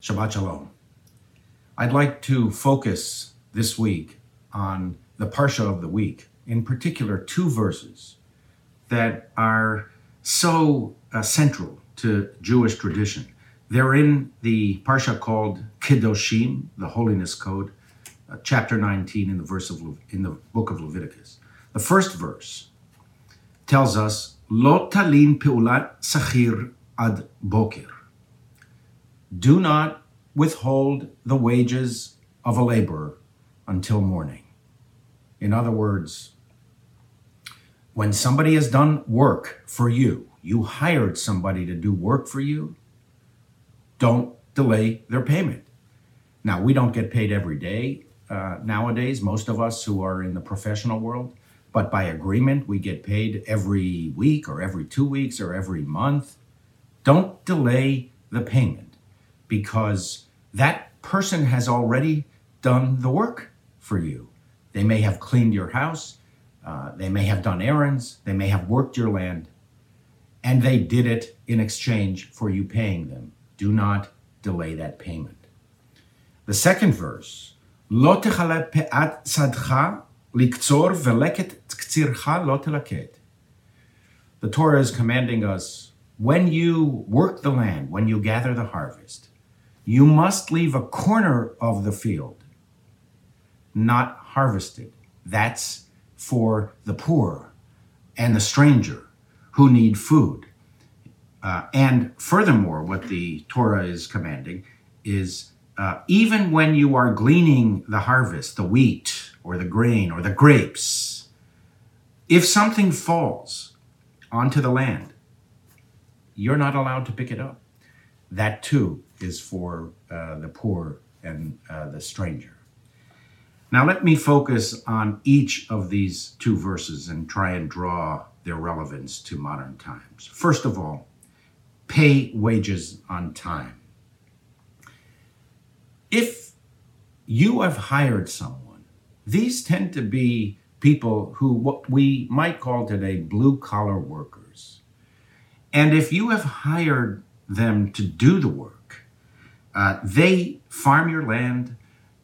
Shabbat Shalom. I'd like to focus this week on the Parsha of the week, in particular, two verses that are so uh, central to Jewish tradition. They're in the Parsha called Kedoshim, the Holiness Code, uh, chapter 19 in the verse of Le- in the book of Leviticus. The first verse tells us, Lo talin peulat sachir ad boker do not withhold the wages of a laborer until morning. In other words, when somebody has done work for you, you hired somebody to do work for you, don't delay their payment. Now, we don't get paid every day uh, nowadays, most of us who are in the professional world, but by agreement, we get paid every week or every two weeks or every month. Don't delay the payment because that person has already done the work for you. They may have cleaned your house, uh, they may have done errands, they may have worked your land, and they did it in exchange for you paying them. Do not delay that payment. The second verse, לא תכלה פאת שדך לקצור ולקט קצירך לא תלקט. The Torah is commanding us when you work the land, when you gather the harvest, you must leave a corner of the field not harvested. That's for the poor and the stranger who need food. Uh, and furthermore, what the Torah is commanding is uh, even when you are gleaning the harvest, the wheat or the grain or the grapes, if something falls onto the land, you're not allowed to pick it up that too is for uh, the poor and uh, the stranger. Now, let me focus on each of these two verses and try and draw their relevance to modern times. First of all, pay wages on time. If you have hired someone, these tend to be people who what we might call today blue collar workers. And if you have hired them to do the work. Uh, they farm your land,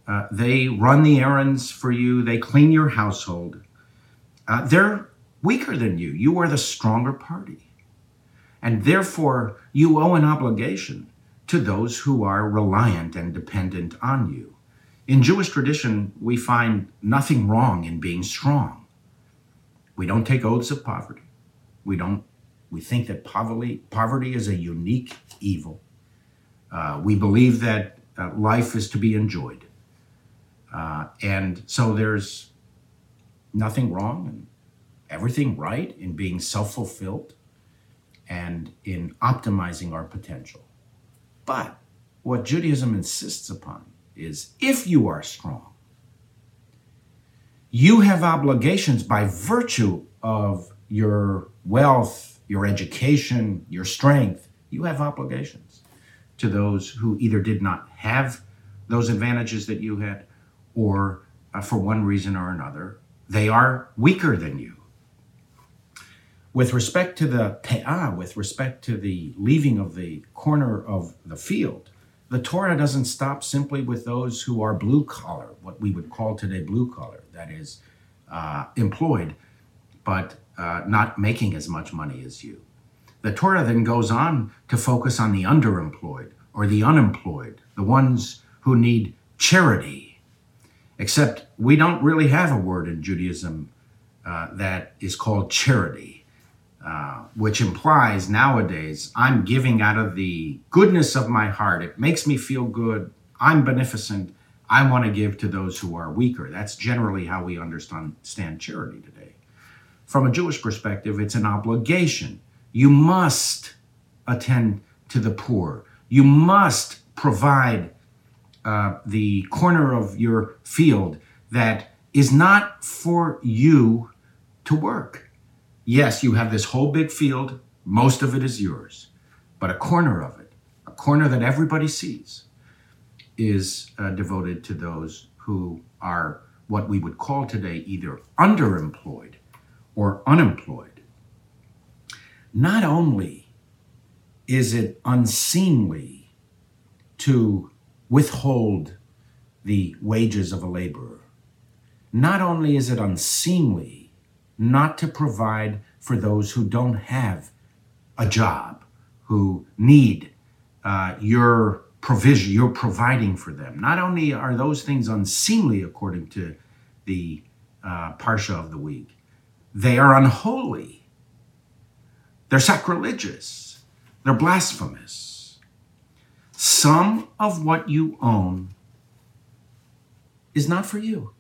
uh, they run the errands for you, they clean your household. Uh, they're weaker than you. You are the stronger party. And therefore, you owe an obligation to those who are reliant and dependent on you. In Jewish tradition, we find nothing wrong in being strong. We don't take oaths of poverty. We don't we think that poverty, poverty is a unique evil. Uh, we believe that uh, life is to be enjoyed. Uh, and so there's nothing wrong and everything right in being self fulfilled and in optimizing our potential. But what Judaism insists upon is if you are strong, you have obligations by virtue of your wealth your education, your strength, you have obligations to those who either did not have those advantages that you had, or uh, for one reason or another, they are weaker than you. With respect to the pe'ah, with respect to the leaving of the corner of the field, the Torah doesn't stop simply with those who are blue collar, what we would call today blue collar, that is, uh, employed, but uh, not making as much money as you. The Torah then goes on to focus on the underemployed or the unemployed, the ones who need charity. Except we don't really have a word in Judaism uh, that is called charity, uh, which implies nowadays I'm giving out of the goodness of my heart. It makes me feel good. I'm beneficent. I want to give to those who are weaker. That's generally how we understand charity today. From a Jewish perspective, it's an obligation. You must attend to the poor. You must provide uh, the corner of your field that is not for you to work. Yes, you have this whole big field, most of it is yours, but a corner of it, a corner that everybody sees, is uh, devoted to those who are what we would call today either underemployed or unemployed. Not only is it unseemly to withhold the wages of a laborer. Not only is it unseemly not to provide for those who don't have a job, who need uh, your provision, you're providing for them. Not only are those things unseemly according to the uh, Parsha of the week, they are unholy. They're sacrilegious. They're blasphemous. Some of what you own is not for you.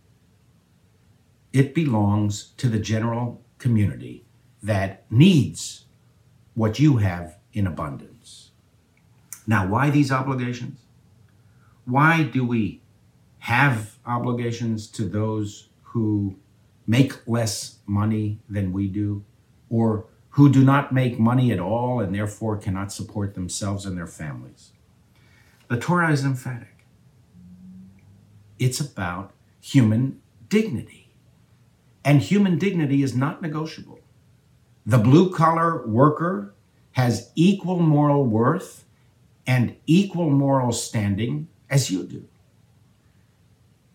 It belongs to the general community that needs what you have in abundance. Now, why these obligations? Why do we have obligations to those who make less money than we do, or who do not make money at all and therefore cannot support themselves and their families? The Torah is emphatic. It's about human dignity. And human dignity is not negotiable. The blue collar worker has equal moral worth and equal moral standing as you do.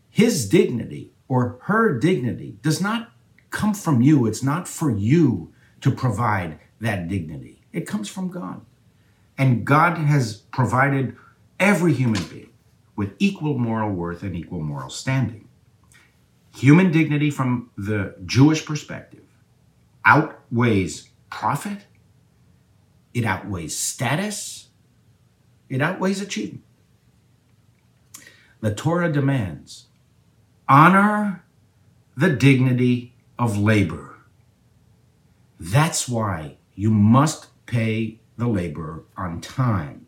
His dignity or her dignity does not come from you. It's not for you to provide that dignity, it comes from God. And God has provided every human being with equal moral worth and equal moral standing. Human dignity from the Jewish perspective outweighs profit, it outweighs status, it outweighs achievement. The Torah demands honor the dignity of labor. That's why you must pay the laborer on time.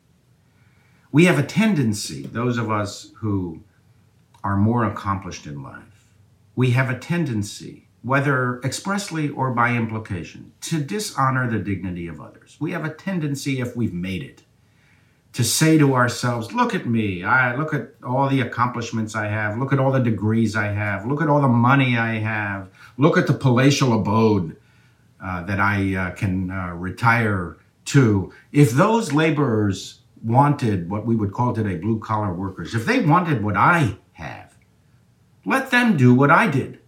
We have a tendency, those of us who are more accomplished in life, we have a tendency, whether expressly or by implication, to dishonor the dignity of others. We have a tendency, if we've made it, to say to ourselves, look at me. I look at all the accomplishments I have. Look at all the degrees I have. Look at all the money I have. Look at the palatial abode uh, that I uh, can uh, retire to. If those laborers wanted what we would call today blue collar workers, if they wanted what I have, let them do what I did.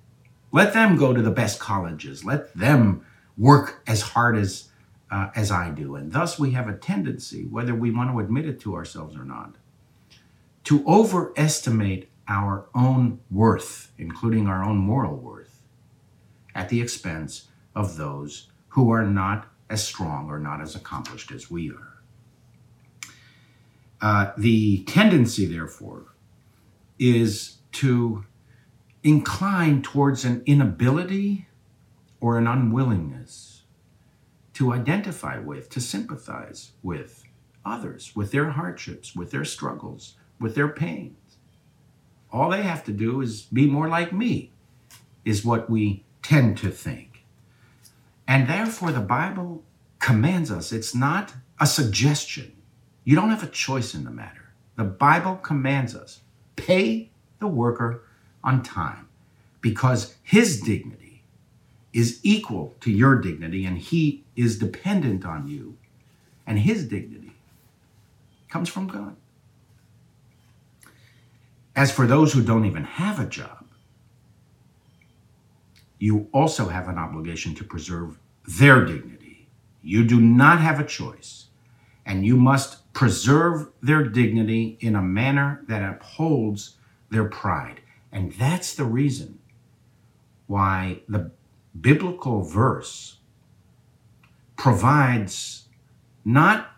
Let them go to the best colleges. Let them work as hard as uh, as I do. And thus we have a tendency, whether we want to admit it to ourselves or not, to overestimate our own worth, including our own moral worth, at the expense of those who are not as strong or not as accomplished as we are. Uh, the tendency, therefore, is to incline towards an inability or an unwillingness to identify with, to sympathize with others, with their hardships, with their struggles, with their pains. All they have to do is be more like me, is what we tend to think. And therefore, the Bible commands us, it's not a suggestion. You don't have a choice in the matter. The Bible commands us pay the worker on time because his dignity is equal to your dignity and he is dependent on you. And his dignity comes from God. As for those who don't even have a job, you also have an obligation to preserve their dignity. You do not have a choice, and you must preserve their dignity in a manner that upholds their pride. And that's the reason why the biblical verse provides not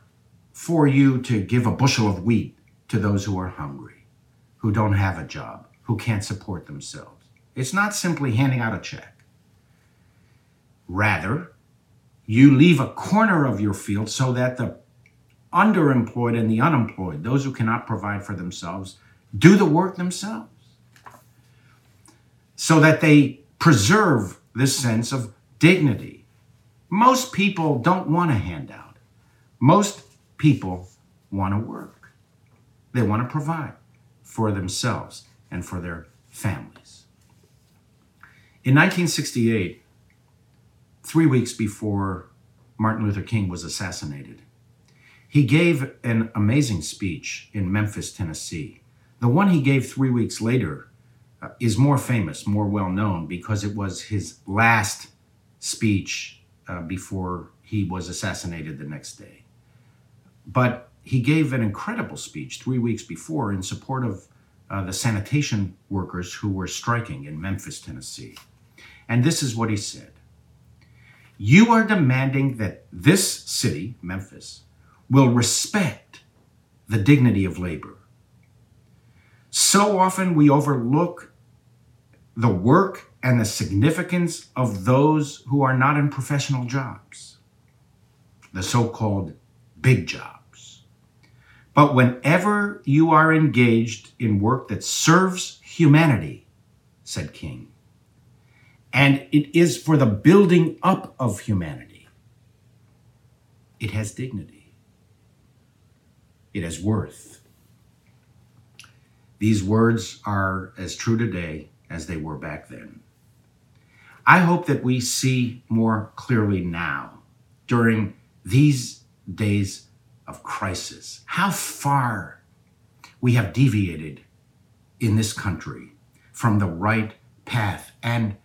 for you to give a bushel of wheat to those who are hungry, who don't have a job, who can't support themselves. It's not simply handing out a check. Rather, you leave a corner of your field so that the underemployed and the unemployed, those who cannot provide for themselves, do the work themselves. So that they preserve this sense of dignity. Most people don't want a handout. Most people want to work. They want to provide for themselves and for their families. In 1968, three weeks before Martin Luther King was assassinated, He gave an amazing speech in Memphis, Tennessee. The one he gave three weeks later uh, is more famous, more well known, because it was his last speech uh, before he was assassinated the next day. But he gave an incredible speech three weeks before in support of uh, the sanitation workers who were striking in Memphis, Tennessee. And this is what he said You are demanding that this city, Memphis, will respect the dignity of labor. So often we overlook the work and the significance of those who are not in professional jobs, the so called big jobs. But whenever you are engaged in work that serves humanity, said King, and it is for the building up of humanity, it has dignity, it has worth. These words are as true today as they were back then. I hope that we see more clearly now during these days of crisis how far we have deviated in this country from the right path and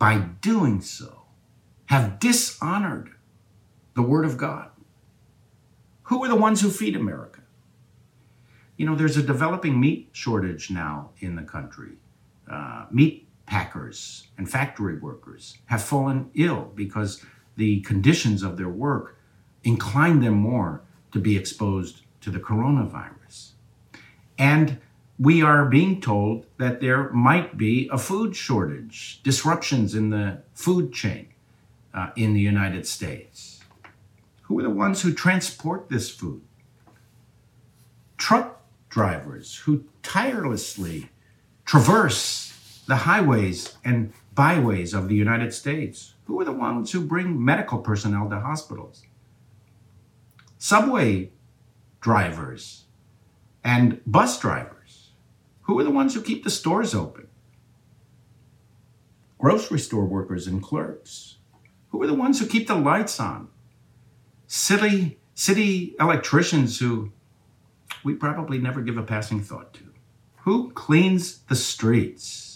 by doing so have dishonored the word of God. Who are the ones who feed America? You know, there's a developing meat shortage now in the country. Uh, meat packers and factory workers have fallen ill because the conditions of their work incline them more to be exposed to the coronavirus. And we are being told that there might be a food shortage, disruptions in the food chain uh, in the United States. Who are the ones who transport this food? Truck drivers who tirelessly traverse the highways and byways of the United States? Who are the ones who bring medical personnel to hospitals? Subway drivers and bus drivers. Who are the ones who keep the stores open? Grocery store workers and clerks. Who are the ones who keep the lights on? City, city electricians who we probably never give a passing thought to. Who cleans the streets?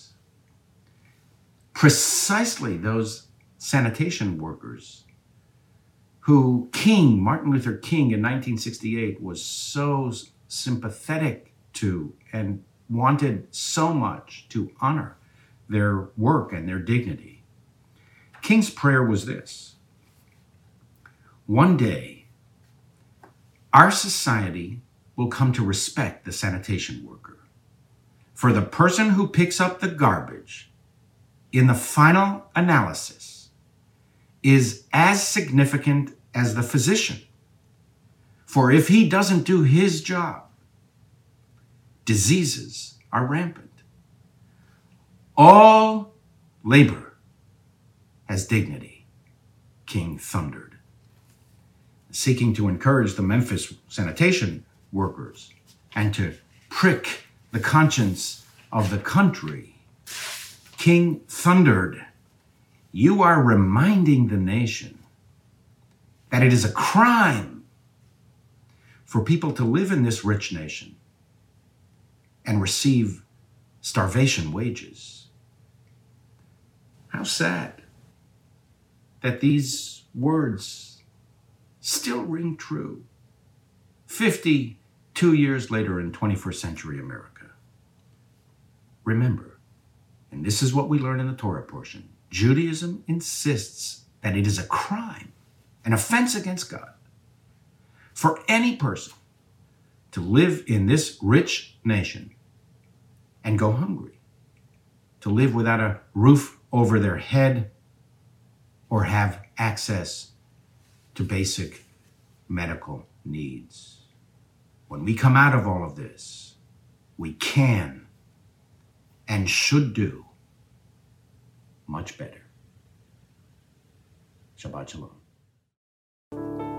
precisely those sanitation workers who King, Martin Luther King in 1968, was so sympathetic to and wanted so much to honor their work and their dignity. King's prayer was this One day, our society will come to respect the sanitation worker. For the person who picks up the garbage in the final analysis is as significant as the physician. For if he doesn't do his job, diseases are rampant. All labor has dignity, King thundered. Seeking to encourage the Memphis sanitation workers and to prick the conscience of the country King thundered, You are reminding the nation that it is a crime for people to live in this rich nation and receive starvation wages. How sad that these words still ring true 52 years later in 21st century America. Remember, and this is what we learn in the Torah portion Judaism insists that it is a crime, an offense against God, for any person to live in this rich nation and go hungry, to live without a roof over their head or have access to basic medical needs. When we come out of all of this, we can and should do much better. Shabbat Shalom.